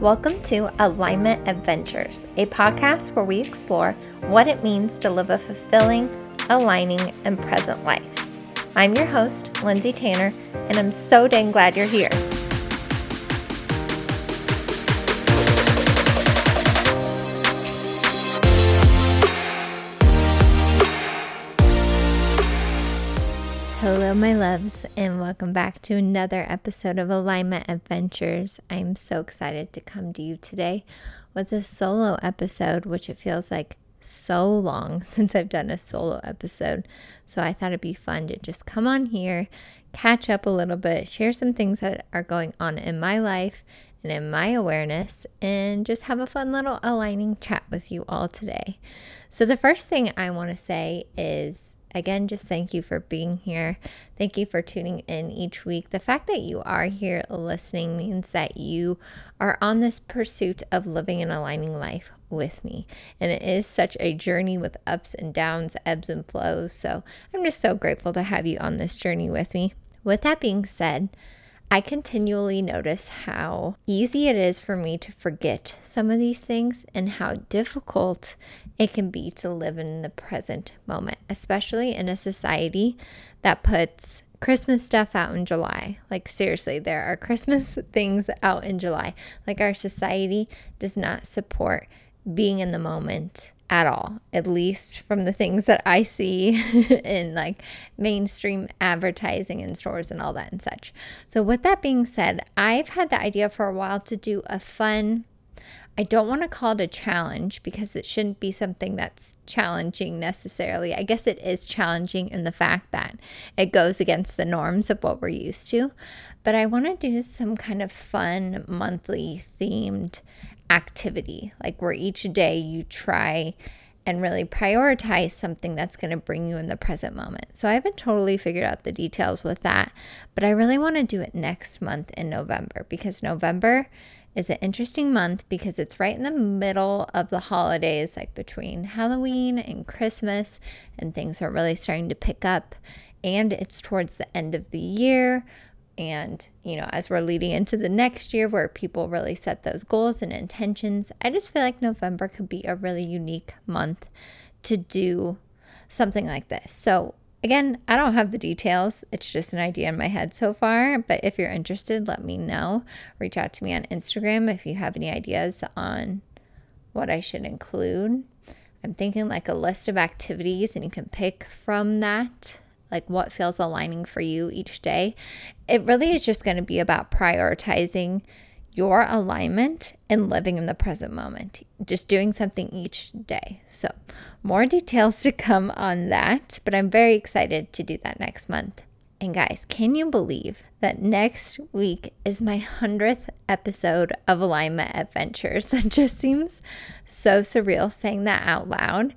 Welcome to Alignment Adventures, a podcast where we explore what it means to live a fulfilling, aligning, and present life. I'm your host, Lindsay Tanner, and I'm so dang glad you're here. My loves, and welcome back to another episode of Alignment Adventures. I'm so excited to come to you today with a solo episode, which it feels like so long since I've done a solo episode. So I thought it'd be fun to just come on here, catch up a little bit, share some things that are going on in my life and in my awareness, and just have a fun little aligning chat with you all today. So, the first thing I want to say is Again, just thank you for being here. Thank you for tuning in each week. The fact that you are here listening means that you are on this pursuit of living an aligning life with me. And it is such a journey with ups and downs, ebbs and flows. So I'm just so grateful to have you on this journey with me. With that being said, I continually notice how easy it is for me to forget some of these things and how difficult it can be to live in the present moment, especially in a society that puts Christmas stuff out in July. Like, seriously, there are Christmas things out in July. Like, our society does not support being in the moment at all, at least from the things that I see in like mainstream advertising in stores and all that and such. So, with that being said, I've had the idea for a while to do a fun, I don't want to call it a challenge because it shouldn't be something that's challenging necessarily. I guess it is challenging in the fact that it goes against the norms of what we're used to. But I want to do some kind of fun monthly themed activity, like where each day you try and really prioritize something that's going to bring you in the present moment. So I haven't totally figured out the details with that, but I really want to do it next month in November because November is an interesting month because it's right in the middle of the holidays, like between Halloween and Christmas, and things are really starting to pick up. And it's towards the end of the year, and, you know, as we're leading into the next year where people really set those goals and intentions, I just feel like November could be a really unique month to do something like this. So, again, I don't have the details. It's just an idea in my head so far. But if you're interested, let me know. Reach out to me on Instagram if you have any ideas on what I should include. I'm thinking like a list of activities, and you can pick from that like what feels aligning for you each day. It really is just going to be about prioritizing your alignment and living in the present moment, just doing something each day. So, more details to come on that, but I'm very excited to do that next month. And guys, can you believe that next week is my 100th episode of Alignment Adventures? That just seems so surreal saying that out loud.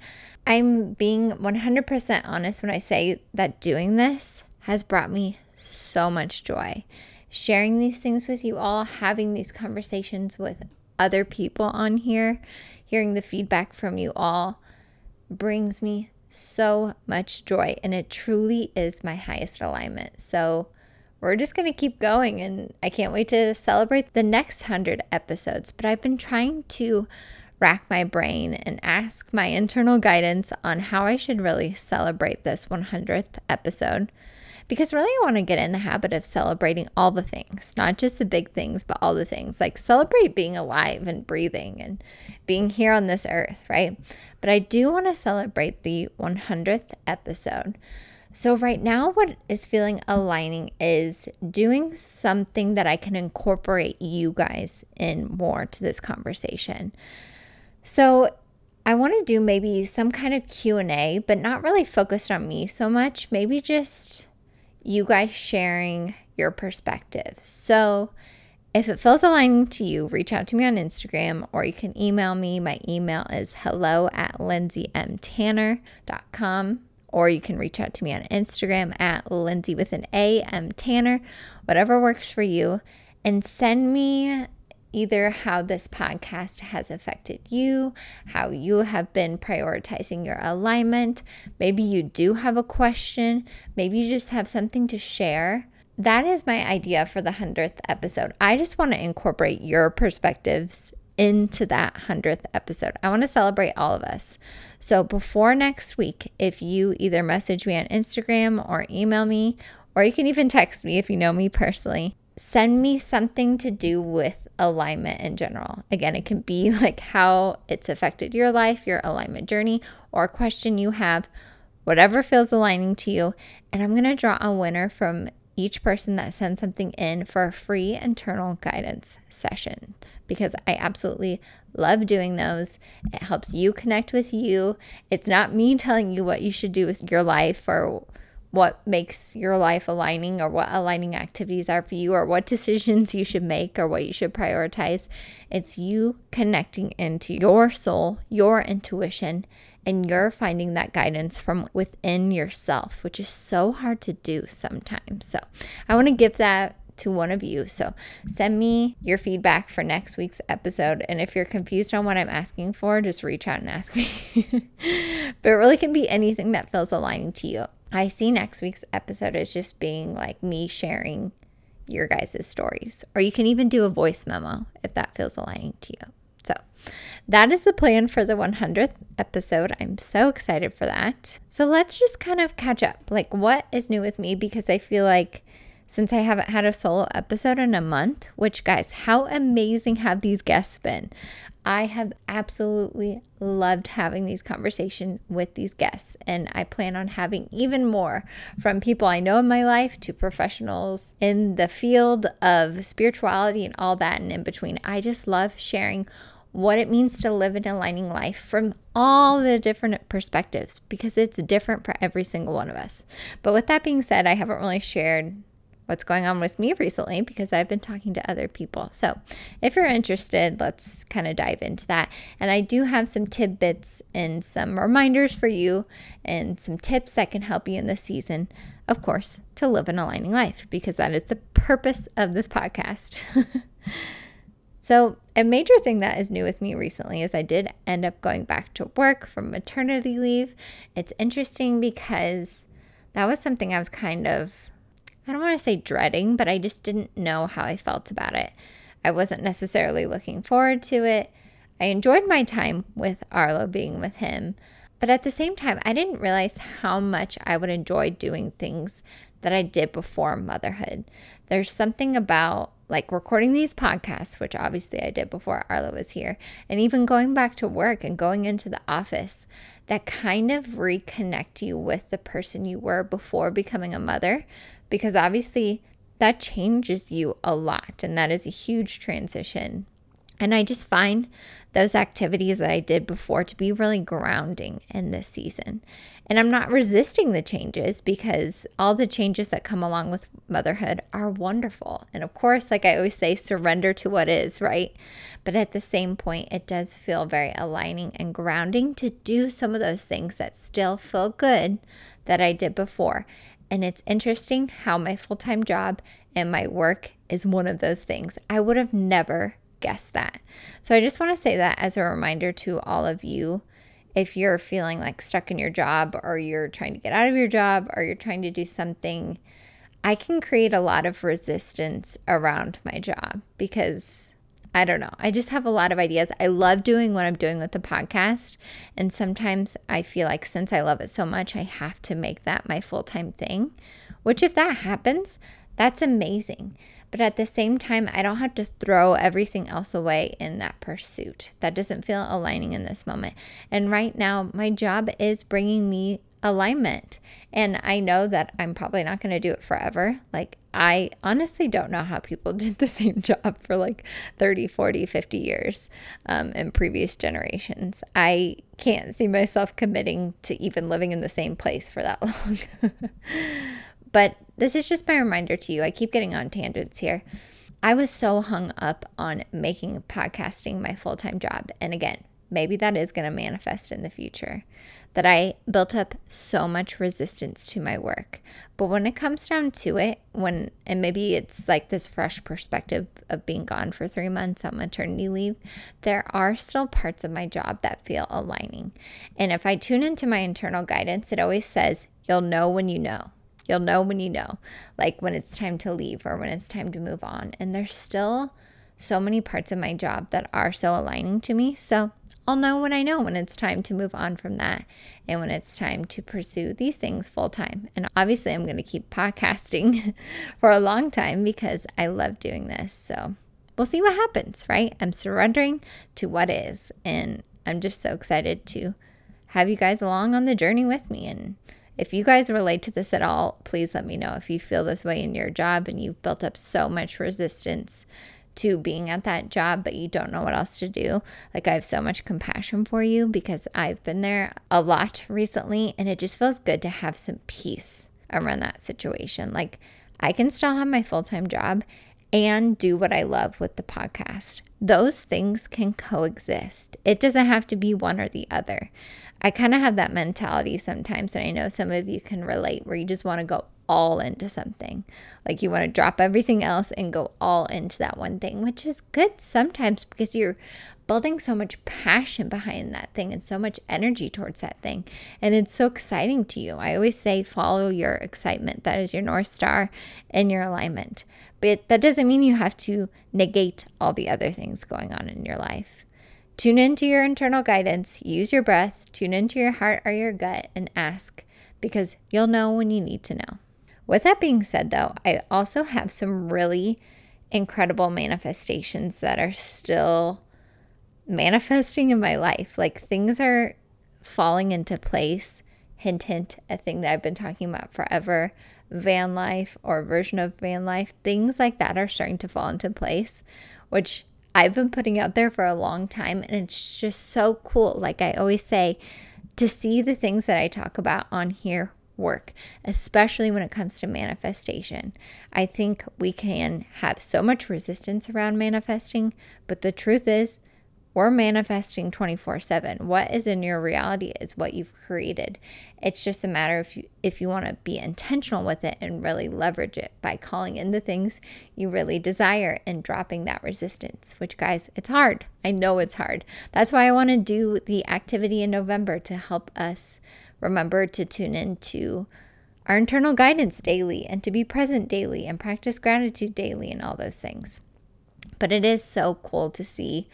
I'm being 100% honest when I say that doing this has brought me so much joy. Sharing these things with you all, having these conversations with other people on here, hearing the feedback from you all brings me so much joy. And it truly is my highest alignment. So, we're just going to keep going. And I can't wait to celebrate the next 100 episodes. But I've been trying to rack my brain and ask my internal guidance on how I should really celebrate this 100th episode. Because really, I want to get in the habit of celebrating all the things, not just the big things, but all the things. Like celebrate being alive and breathing and being here on this earth, right? But I do want to celebrate the 100th episode. So, right now, what is feeling aligning is doing something that I can incorporate you guys in more to this conversation. So I want to do maybe some kind of Q&A, but not really focused on me so much, maybe just you guys sharing your perspective. So if it feels aligning to you, reach out to me on Instagram or you can email me. My email is hello at lindsaymtanner.com or you can reach out to me on Instagram at Lindsay with an A M Tanner, whatever works for you, and send me either how this podcast has affected you, how you have been prioritizing your alignment. Maybe you do have a question, maybe you just have something to share that is my idea for the 100th episode. I just want to incorporate your perspectives into that 100th episode. I want to celebrate all of us. So before next week, if you either message me on Instagram or email me, or you can even text me if you know me personally, send me something to do with alignment in general. Again, it can be like how it's affected your life, your alignment journey, or a question you have, whatever feels aligning to you. And I'm going to draw a winner from each person that sends something in for a free internal guidance session because I absolutely love doing those. It helps you connect with you. It's not me telling you what you should do with your life or what makes your life aligning or what aligning activities are for you or what decisions you should make or what you should prioritize. It's you connecting into your soul, your intuition, and you're finding that guidance from within yourself, which is so hard to do sometimes. So, I want to give that to one of you. So send me your feedback for next week's episode. And if you're confused on what I'm asking for, just reach out and ask me. but it really can be anything that feels aligning to you. I see next week's episode as just being like me sharing your guys' stories. Or you can even do a voice memo if that feels aligning to you. So that is the plan for the 100th episode. I'm so excited for that. So let's just kind of catch up. Like, what is new with me? Because I feel like since I haven't had a solo episode in a month, which, guys, how amazing have these guests been? I have absolutely loved having these conversations with these guests, and I plan on having even more from people I know in my life to professionals in the field of spirituality and all that and in between. I just love sharing what it means to live an aligning life from all the different perspectives because it's different for every single one of us. But with that being said, I haven't really shared what's going on with me recently because I've been talking to other people. So, if you're interested, let's kind of dive into that. And I do have some tidbits and some reminders for you and some tips that can help you in this season, of course, to live an aligning life because that is the purpose of this podcast. So, a major thing that is new with me recently is I did end up going back to work from maternity leave. It's interesting because that was something I was kind of I don't want to say dreading, but I just didn't know how I felt about it. I wasn't necessarily looking forward to it. I enjoyed my time with Arlo being with him, but at the same time, I didn't realize how much I would enjoy doing things that I did before motherhood. There's something about like recording these podcasts, which obviously I did before Arlo was here, and even going back to work and going into the office that kind of reconnect you with the person you were before becoming a mother because obviously that changes you a lot and that is a huge transition. And I just find those activities that I did before to be really grounding in this season. And I'm not resisting the changes because all the changes that come along with motherhood are wonderful. And of course, like I always say, surrender to what is, right? But at the same point, it does feel very aligning and grounding to do some of those things that still feel good that I did before. And it's interesting how my full time job and my work is one of those things. I would have never guessed that. So I just want to say that as a reminder to all of you if you're feeling like stuck in your job or you're trying to get out of your job or you're trying to do something, I can create a lot of resistance around my job because I don't know. I just have a lot of ideas. I love doing what I'm doing with the podcast. And sometimes I feel like since I love it so much, I have to make that my full time thing, which, if that happens, that's amazing. But at the same time, I don't have to throw everything else away in that pursuit. That doesn't feel aligning in this moment. And right now, my job is bringing me alignment. And I know that I'm probably not going to do it forever. Like, I honestly don't know how people did the same job for like 30, 40, 50 years um, in previous generations. I can't see myself committing to even living in the same place for that long. But this is just my reminder to you. I keep getting on tangents here. I was so hung up on making podcasting my full time job. And again, maybe that is going to manifest in the future that I built up so much resistance to my work. But when it comes down to it, when, and maybe it's like this fresh perspective of being gone for three months on maternity leave, there are still parts of my job that feel aligning. And if I tune into my internal guidance, it always says, you'll know when you know. You'll know when you know, like when it's time to leave or when it's time to move on. And there's still so many parts of my job that are so aligning to me. So I'll know when I know when it's time to move on from that and when it's time to pursue these things full time. And obviously, I'm going to keep podcasting for a long time because I love doing this. So we'll see what happens, right? I'm surrendering to what is. And I'm just so excited to have you guys along on the journey with me. And if you guys relate to this at all, please let me know if you feel this way in your job and you've built up so much resistance to being at that job, but you don't know what else to do. Like, I have so much compassion for you because I've been there a lot recently, and it just feels good to have some peace around that situation. Like, I can still have my full time job and do what I love with the podcast. Those things can coexist. It doesn't have to be one or the other. I kind of have that mentality sometimes, and I know some of you can relate where you just want to go all into something. Like you want to drop everything else and go all into that one thing, which is good sometimes because you're building so much passion behind that thing and so much energy towards that thing. And it's so exciting to you. I always say follow your excitement. That is your North Star and your alignment. But that doesn't mean you have to negate all the other things going on in your life. Tune into your internal guidance, use your breath, tune into your heart or your gut, and ask because you'll know when you need to know. With that being said, though, I also have some really incredible manifestations that are still manifesting in my life. Like things are falling into place. Hint, hint, a thing that I've been talking about forever van life or version of van life. Things like that are starting to fall into place, which I've been putting out there for a long time. And it's just so cool. Like I always say, to see the things that I talk about on here work, especially when it comes to manifestation. I think we can have so much resistance around manifesting, but the truth is, we're manifesting 24 7. What is in your reality is what you've created. It's just a matter if you if you want to be intentional with it and really leverage it by calling in the things you really desire and dropping that resistance, which guys, it's hard. I know it's hard. That's why I want to do the activity in November to help us Remember to tune into our internal guidance daily and to be present daily and practice gratitude daily and all those things. But it is so cool to see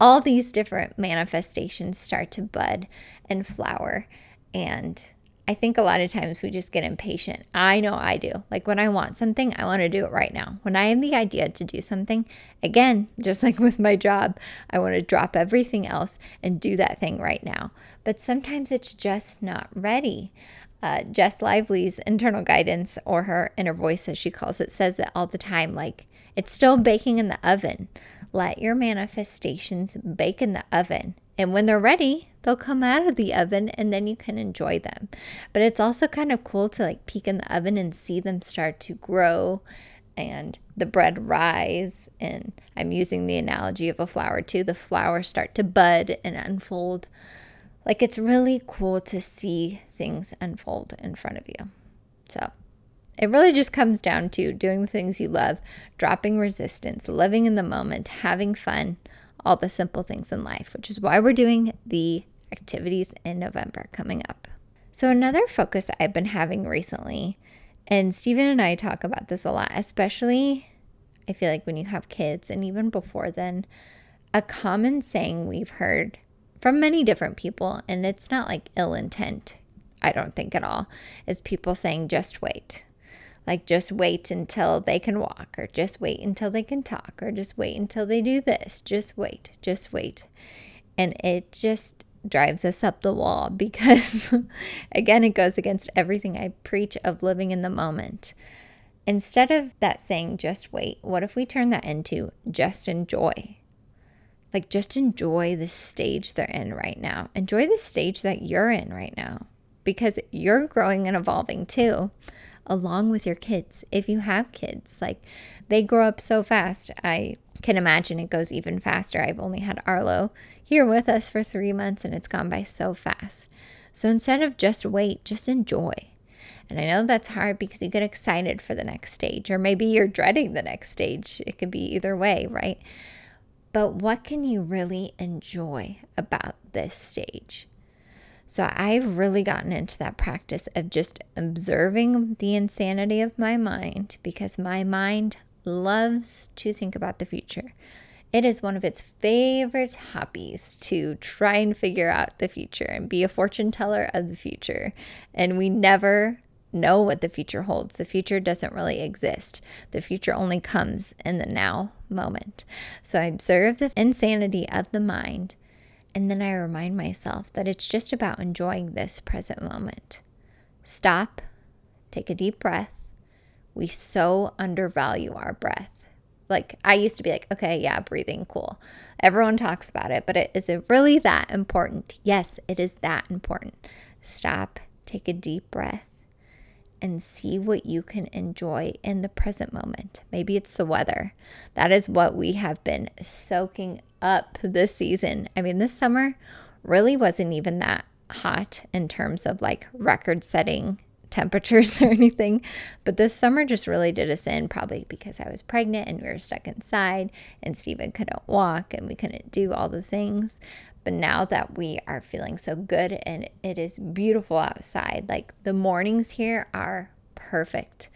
all these different manifestations start to bud and flower. And I think a lot of times we just get impatient. I know I do. Like when I want something, I want to do it right now. When I have the idea to do something, again, just like with my job, I want to drop everything else and do that thing right now. But sometimes it's just not ready. Uh, Jess Lively's internal guidance, or her inner voice, as she calls it, says it all the time. Like it's still baking in the oven. Let your manifestations bake in the oven. And when they're ready, they'll come out of the oven and then you can enjoy them. But it's also kind of cool to like peek in the oven and see them start to grow and the bread rise. And I'm using the analogy of a flower too. The flowers start to bud and unfold. Like it's really cool to see things unfold in front of you. So it really just comes down to doing the things you love, dropping resistance, living in the moment, having fun all the simple things in life, which is why we're doing the activities in November coming up. So, another focus I've been having recently, and Stephen and I talk about this a lot, especially I feel like when you have kids and even before then, a common saying we've heard from many different people, and it's not like ill intent, I don't think at all, is people saying, just wait. Like, just wait until they can walk, or just wait until they can talk, or just wait until they do this. Just wait, just wait. And it just drives us up the wall because, again, it goes against everything I preach of living in the moment. Instead of that saying, just wait, what if we turn that into just enjoy? Like, just enjoy the stage they're in right now. Enjoy the stage that you're in right now because you're growing and evolving too along with your kids. If you have kids, like they grow up so fast. I can imagine it goes even faster. I've only had Arlo here with us for three months and it's gone by so fast. So instead of just wait, just enjoy. And I know that's hard because you get excited for the next stage, or maybe you're dreading the next stage. It could be either way, right? But what can you really enjoy about this stage? So I've really gotten into that practice of just observing the insanity of my mind because my mind loves to think about the future. It is one of its favorite hobbies to try and figure out the future and be a fortune teller of the future. And we never know what the future holds. The future doesn't really exist. The future only comes in the now moment. So I observe the insanity of the mind and then I remind myself that it's just about enjoying this present moment. Stop, take a deep breath. We so undervalue our breath. Like, I used to be like, okay, yeah, breathing, cool. Everyone talks about it, but it, is it really that important? Yes, it is that important. Stop, take a deep breath, and see what you can enjoy in the present moment. Maybe it's the weather. That is what we have been soaking up this season. I mean, this summer really wasn't even that hot in terms of like record setting temperatures or anything. But this summer just really did us in, probably because I was pregnant and we were stuck inside and Stephen couldn't walk and we couldn't do all the things. But now that we are feeling so good and it is beautiful outside, like the mornings here are perfect.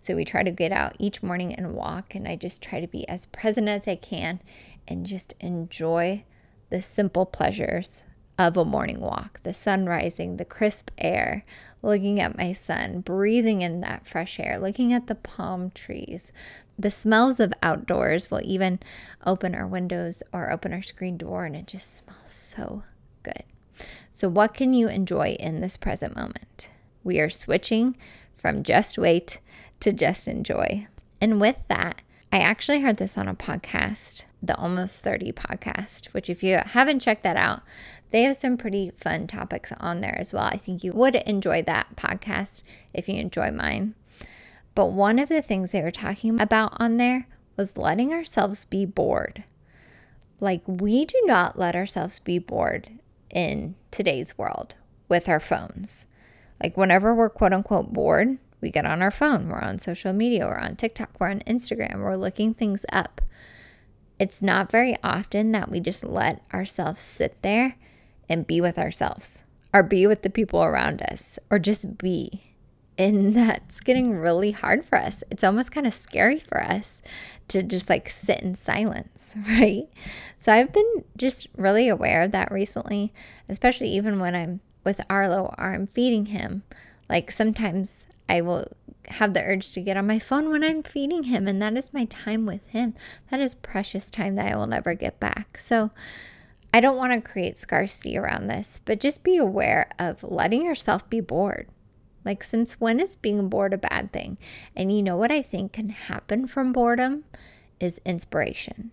So we try to get out each morning and walk, and I just try to be as present as I can and just enjoy the simple pleasures of a morning walk the sun rising, the crisp air, looking at my son, breathing in that fresh air, looking at the palm trees. The smells of outdoors will even open our windows or open our screen door, and it just smells so good. So, what can you enjoy in this present moment? We are switching from just wait to just enjoy. And with that, I actually heard this on a podcast, the Almost 30 podcast, which, if you haven't checked that out, they have some pretty fun topics on there as well. I think you would enjoy that podcast if you enjoy mine. But one of the things they were talking about on there was letting ourselves be bored. Like, we do not let ourselves be bored in today's world with our phones. Like, whenever we're quote unquote bored, we get on our phone, we're on social media, we're on TikTok, we're on Instagram, we're looking things up. It's not very often that we just let ourselves sit there and be with ourselves or be with the people around us or just be. And that's getting really hard for us. It's almost kind of scary for us to just like sit in silence, right? So I've been just really aware of that recently, especially even when I'm with Arlo or I'm feeding him. Like sometimes I will have the urge to get on my phone when I'm feeding him, and that is my time with him. That is precious time that I will never get back. So I don't want to create scarcity around this, but just be aware of letting yourself be bored. Like, since when is being bored a bad thing? And you know what I think can happen from boredom is inspiration.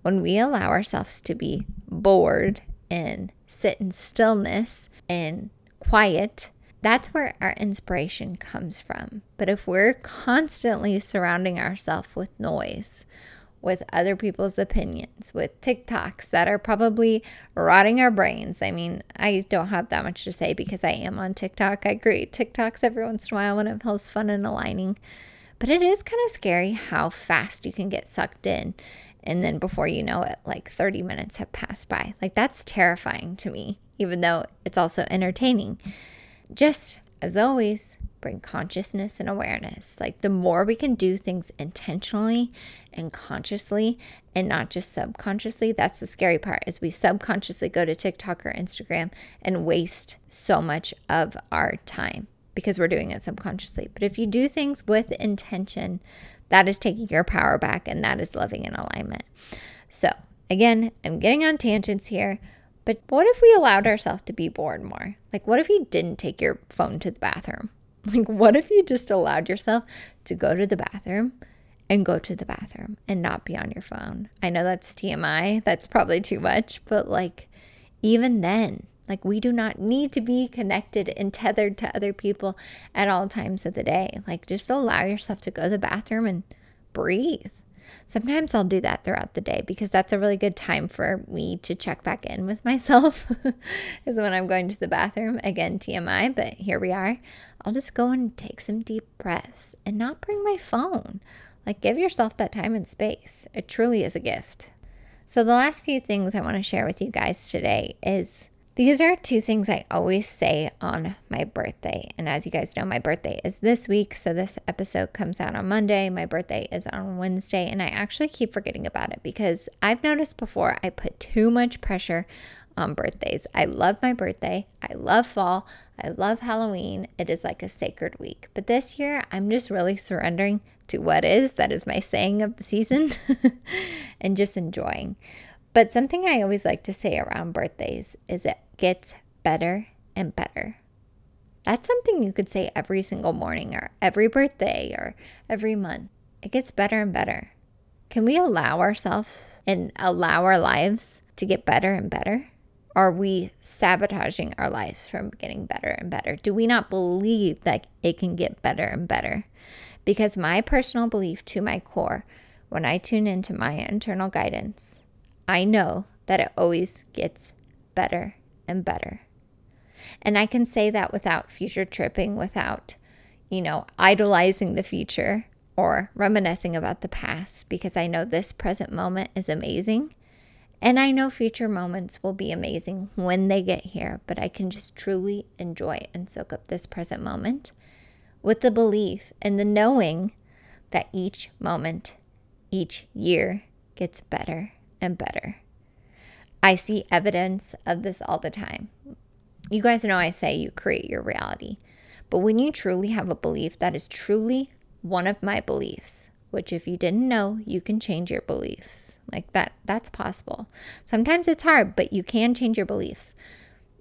When we allow ourselves to be bored and sit in stillness and quiet, that's where our inspiration comes from. But if we're constantly surrounding ourselves with noise, with other people's opinions, with TikToks that are probably rotting our brains. I mean, I don't have that much to say because I am on TikTok. I create TikToks every once in a while when it feels fun and aligning. But it is kind of scary how fast you can get sucked in. And then before you know it, like 30 minutes have passed by. Like, that's terrifying to me, even though it's also entertaining. Just as always, bring consciousness and awareness. Like the more we can do things intentionally and consciously and not just subconsciously, that's the scary part is we subconsciously go to TikTok or Instagram and waste so much of our time because we're doing it subconsciously. But if you do things with intention, that is taking your power back and that is living in alignment. So, again, I'm getting on tangents here. But what if we allowed ourselves to be bored more? Like, what if you didn't take your phone to the bathroom? Like, what if you just allowed yourself to go to the bathroom and go to the bathroom and not be on your phone? I know that's TMI, that's probably too much, but like, even then, like, we do not need to be connected and tethered to other people at all times of the day. Like, just allow yourself to go to the bathroom and breathe. Sometimes I'll do that throughout the day because that's a really good time for me to check back in with myself, is when I'm going to the bathroom. Again, TMI, but here we are. I'll just go and take some deep breaths and not bring my phone. Like, give yourself that time and space. It truly is a gift. So, the last few things I want to share with you guys today is These are two things I always say on my birthday. And as you guys know, my birthday is this week. So this episode comes out on Monday. My birthday is on Wednesday. And I actually keep forgetting about it because I've noticed before I put too much pressure on birthdays. I love my birthday. I love fall. I love Halloween. It is like a sacred week. But this year, I'm just really surrendering to what is. That is my saying of the season and just enjoying. But something I always like to say around birthdays is it gets better and better. That's something you could say every single morning or every birthday or every month. It gets better and better. Can we allow ourselves and allow our lives to get better and better? Are we sabotaging our lives from getting better and better? Do we not believe that it can get better and better? Because my personal belief to my core, when I tune into my internal guidance, I know that it always gets better and better. And I can say that without future tripping, without, you know, idolizing the future or reminiscing about the past, because I know this present moment is amazing. And I know future moments will be amazing when they get here, but I can just truly enjoy and soak up this present moment with the belief and the knowing that each moment, each year gets better and better. I see evidence of this all the time. You guys know I say you create your reality. But when you truly have a belief that is truly one of my beliefs, which if you didn't know, you can change your beliefs. Like that that's possible. Sometimes it's hard, but you can change your beliefs.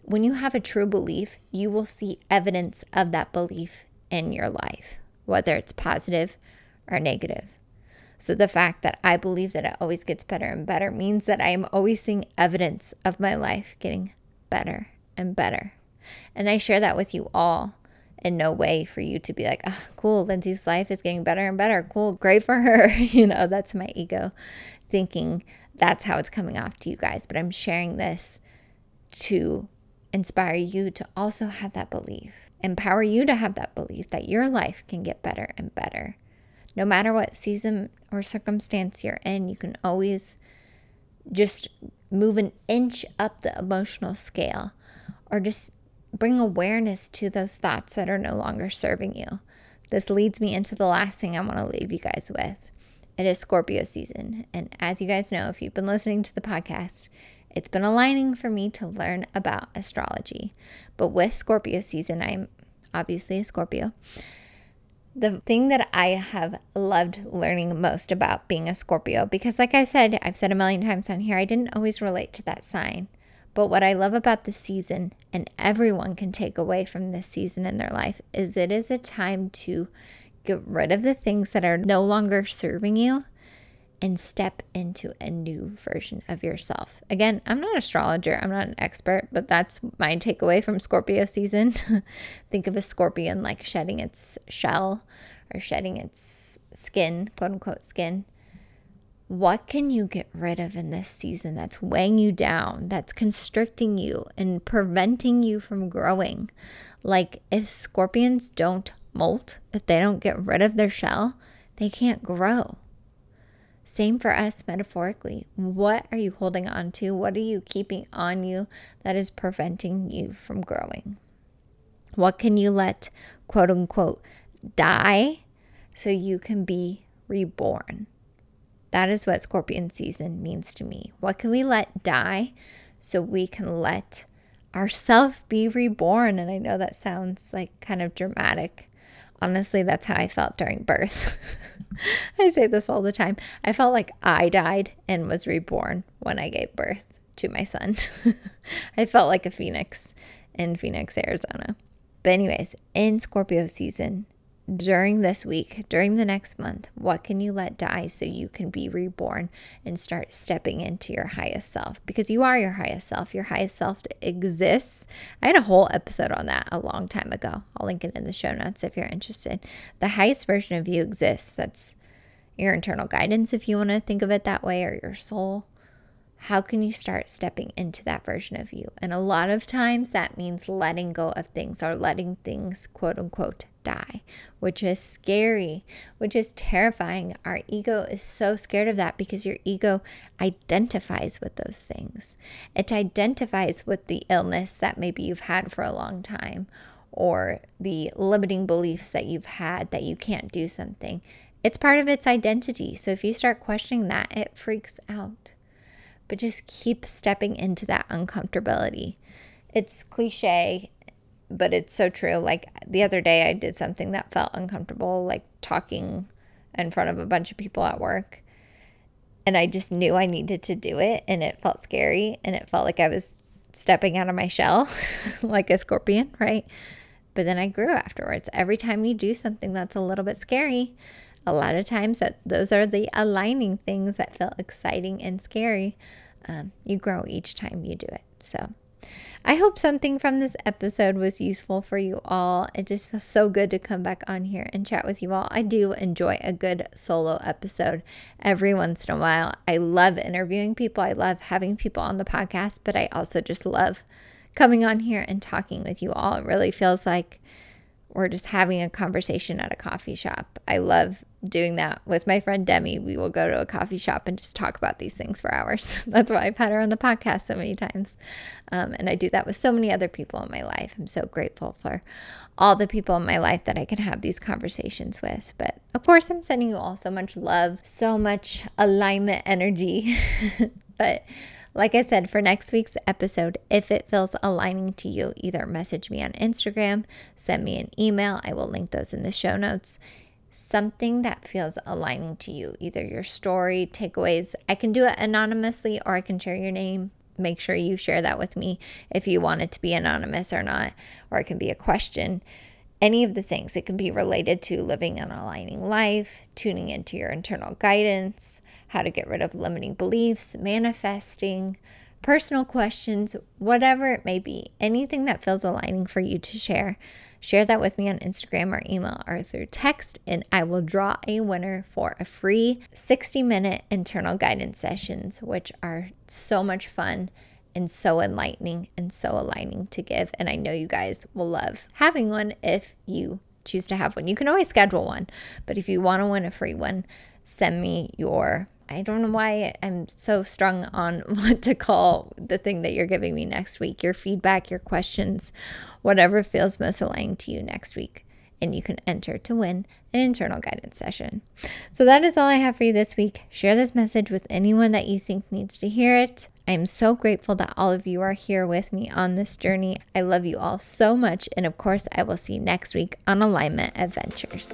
When you have a true belief, you will see evidence of that belief in your life, whether it's positive or negative. So the fact that I believe that it always gets better and better means that I am always seeing evidence of my life getting better and better. And I share that with you all in no way for you to be like, oh, cool, Lindsay's life is getting better and better. Cool, great for her. you know, that's my ego thinking that's how it's coming off to you guys. But I'm sharing this to inspire you to also have that belief, empower you to have that belief that your life can get better and better no matter what season or circumstance you're in, you can always just move an inch up the emotional scale or just bring awareness to those thoughts that are no longer serving you. This leads me into the last thing I want to leave you guys with. It is Scorpio season. And as you guys know, if you've been listening to the podcast, it's been aligning for me to learn about astrology. But with Scorpio season, I'm obviously a Scorpio the thing that I have loved learning most about being a Scorpio, because like I said, I've said a million times on here, I didn't always relate to that sign. But what I love about the season, and everyone can take away from this season in their life, is it is a time to get rid of the things that are no longer serving you and step into a new version of yourself. Again, I'm not an astrologer, I'm not an expert, but that's my takeaway from Scorpio season. Think of a scorpion like shedding its shell or shedding its skin, quote unquote skin. What can you get rid of in this season that's weighing you down, that's constricting you and preventing you from growing? Like if scorpions don't molt, if they don't get rid of their shell, they can't grow. Same for us metaphorically. What are you holding on to? What are you keeping on you that is preventing you from growing? What can you let, quote unquote, die so you can be reborn? That is what scorpion season means to me. What can we let die so we can let ourself be reborn? And I know that sounds like kind of dramatic. Honestly, that's how I felt during birth. I say this all the time. I felt like I died and was reborn when I gave birth to my son. I felt like a phoenix in Phoenix, Arizona. But, anyways, in Scorpio season, during this week, during the next month, what can you let die so you can be reborn and start stepping into your highest self? Because you are your highest self. Your highest self exists. I had a whole episode on that a long time ago. I'll link it in the show notes if you're interested. The highest version of you exists. That's your internal guidance, if you want to think of it that way, or your soul, how can you start stepping into that version of you? And a lot of times that means letting go of things or letting things, quote unquote, die, which is scary, which is terrifying. Our ego is so scared of that because your ego identifies with those things. It identifies with the illness that maybe you've had for a long time or the limiting beliefs that you've had that you can't do something. It's part of its identity. So if you start questioning that, it freaks out but just keep stepping into that uncomfortability. It's cliche, but it's so true. Like the other day, I did something that felt uncomfortable, like talking in front of a bunch of people at work. And I just knew I needed to do it, and it felt scary, and it felt like I was stepping out of my shell like a scorpion, right? But then I grew afterwards. Every time you do something that's a little bit scary, a lot of times that those are the aligning things that feel exciting and scary. Um, you grow each time you do it. So I hope something from this episode was useful for you all. It just feels so good to come back on here and chat with you all. I do enjoy a good solo episode every once in a while. I love interviewing people, I love having people on the podcast, but I also just love coming on here and talking with you all. It really feels like we're just having a conversation at a coffee shop. I love doing that with my friend Demi. We will go to a coffee shop and just talk about these things for hours. That's why I've had her on the podcast so many times. Um, and I do that with so many other people in my life. I'm so grateful for all the people in my life that I can have these conversations with. But of course, I'm sending you all so much love, so much alignment energy. but like I said, for next week's episode, if it feels aligning to you, either message me on Instagram, send me an email. I will link those in the show notes. Something that feels aligning to you, either your story, takeaways. I can do it anonymously or I can share your name. Make sure you share that with me if you want it to be anonymous or not, or it can be a question any of the things. It can be related to living an aligning life, tuning into your internal guidance, how to get rid of limiting beliefs, manifesting, personal questions, whatever it may be, anything that feels aligning for you to share. Share that with me on Instagram or email or through text, and I will draw a winner for a free 60 minute internal guidance sessions, which are so much fun and so enlightening and so aligning to give. And I know you guys will love having one if you choose to have one. You can always schedule one, but if you want to win a free one, send me your I don't know why I'm so strung on what to call the thing that you're giving me next week. Your feedback, your questions, whatever feels most aligned to you next week. And you can enter to win an internal guidance session. So that is all I have for you this week. Share this message with anyone that you think needs to hear it. I am so grateful that all of you are here with me on this journey. I love you all so much. And of course, I will see you next week on Alignment Adventures.